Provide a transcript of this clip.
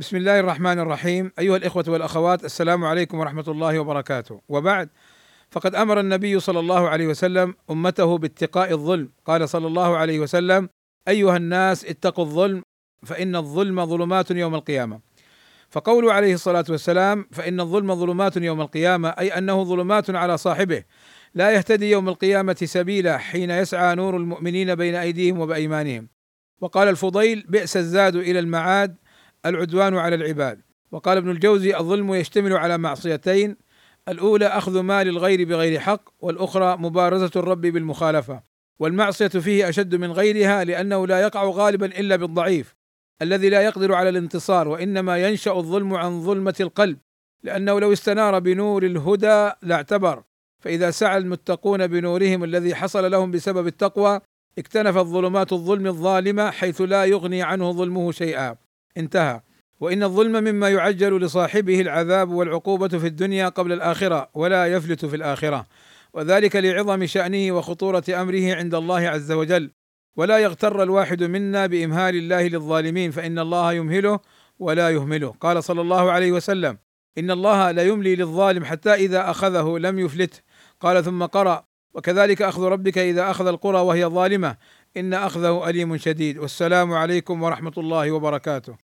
بسم الله الرحمن الرحيم. أيها الإخوة والأخوات السلام عليكم ورحمة الله وبركاته. وبعد فقد أمر النبي صلى الله عليه وسلم أمته باتقاء الظلم. قال صلى الله عليه وسلم أيها الناس اتقوا الظلم فإن الظلم ظلمات يوم القيامة. فقوله عليه الصلاة والسلام فإن الظلم ظلمات يوم القيامة أي أنه ظلمات على صاحبه. لا يهتدي يوم القيامة سبيلا حين يسعى نور المؤمنين بين أيديهم وبأيمانهم. وقال الفضيل بئس الزاد إلى المعاد العدوان على العباد. وقال ابن الجوزي الظلم يشتمل على معصيتين الأولى أخذ مال الغير بغير حق والأخرى مبارزة الرب بالمخالفة. والمعصية فيه أشد من غيرها لأنه لا يقع غالبا إلا بالضعيف الذي لا يقدر على الانتصار وإنما ينشأ الظلم عن ظلمة القلب لأنه لو استنار بنور الهدى لاعتبر فإذا سعى المتقون بنورهم الذي حصل لهم بسبب التقوى اكتنفت ظلمات الظلم الظالمة حيث لا يغني عنه ظلمه شيئا. انتهى. وإن الظلم مما يعجل لصاحبه العذاب والعقوبة في الدنيا قبل الآخرة ولا يفلت في الآخرة. وذلك لعظم شأنه وخطورة أمره عند الله عز وجل. ولا يغتر الواحد منا بإمهال الله للظالمين فإن الله يمهله ولا يهمله. قال صلى الله عليه وسلم إن الله لا يملي للظالم حتى إذا أخذه لم يفلته. قال ثم قرأ وكذلك أخذ ربك إذا أخذ القرى وهي ظالمة. إن أخذه أليم شديد. والسلام عليكم ورحمة الله وبركاته.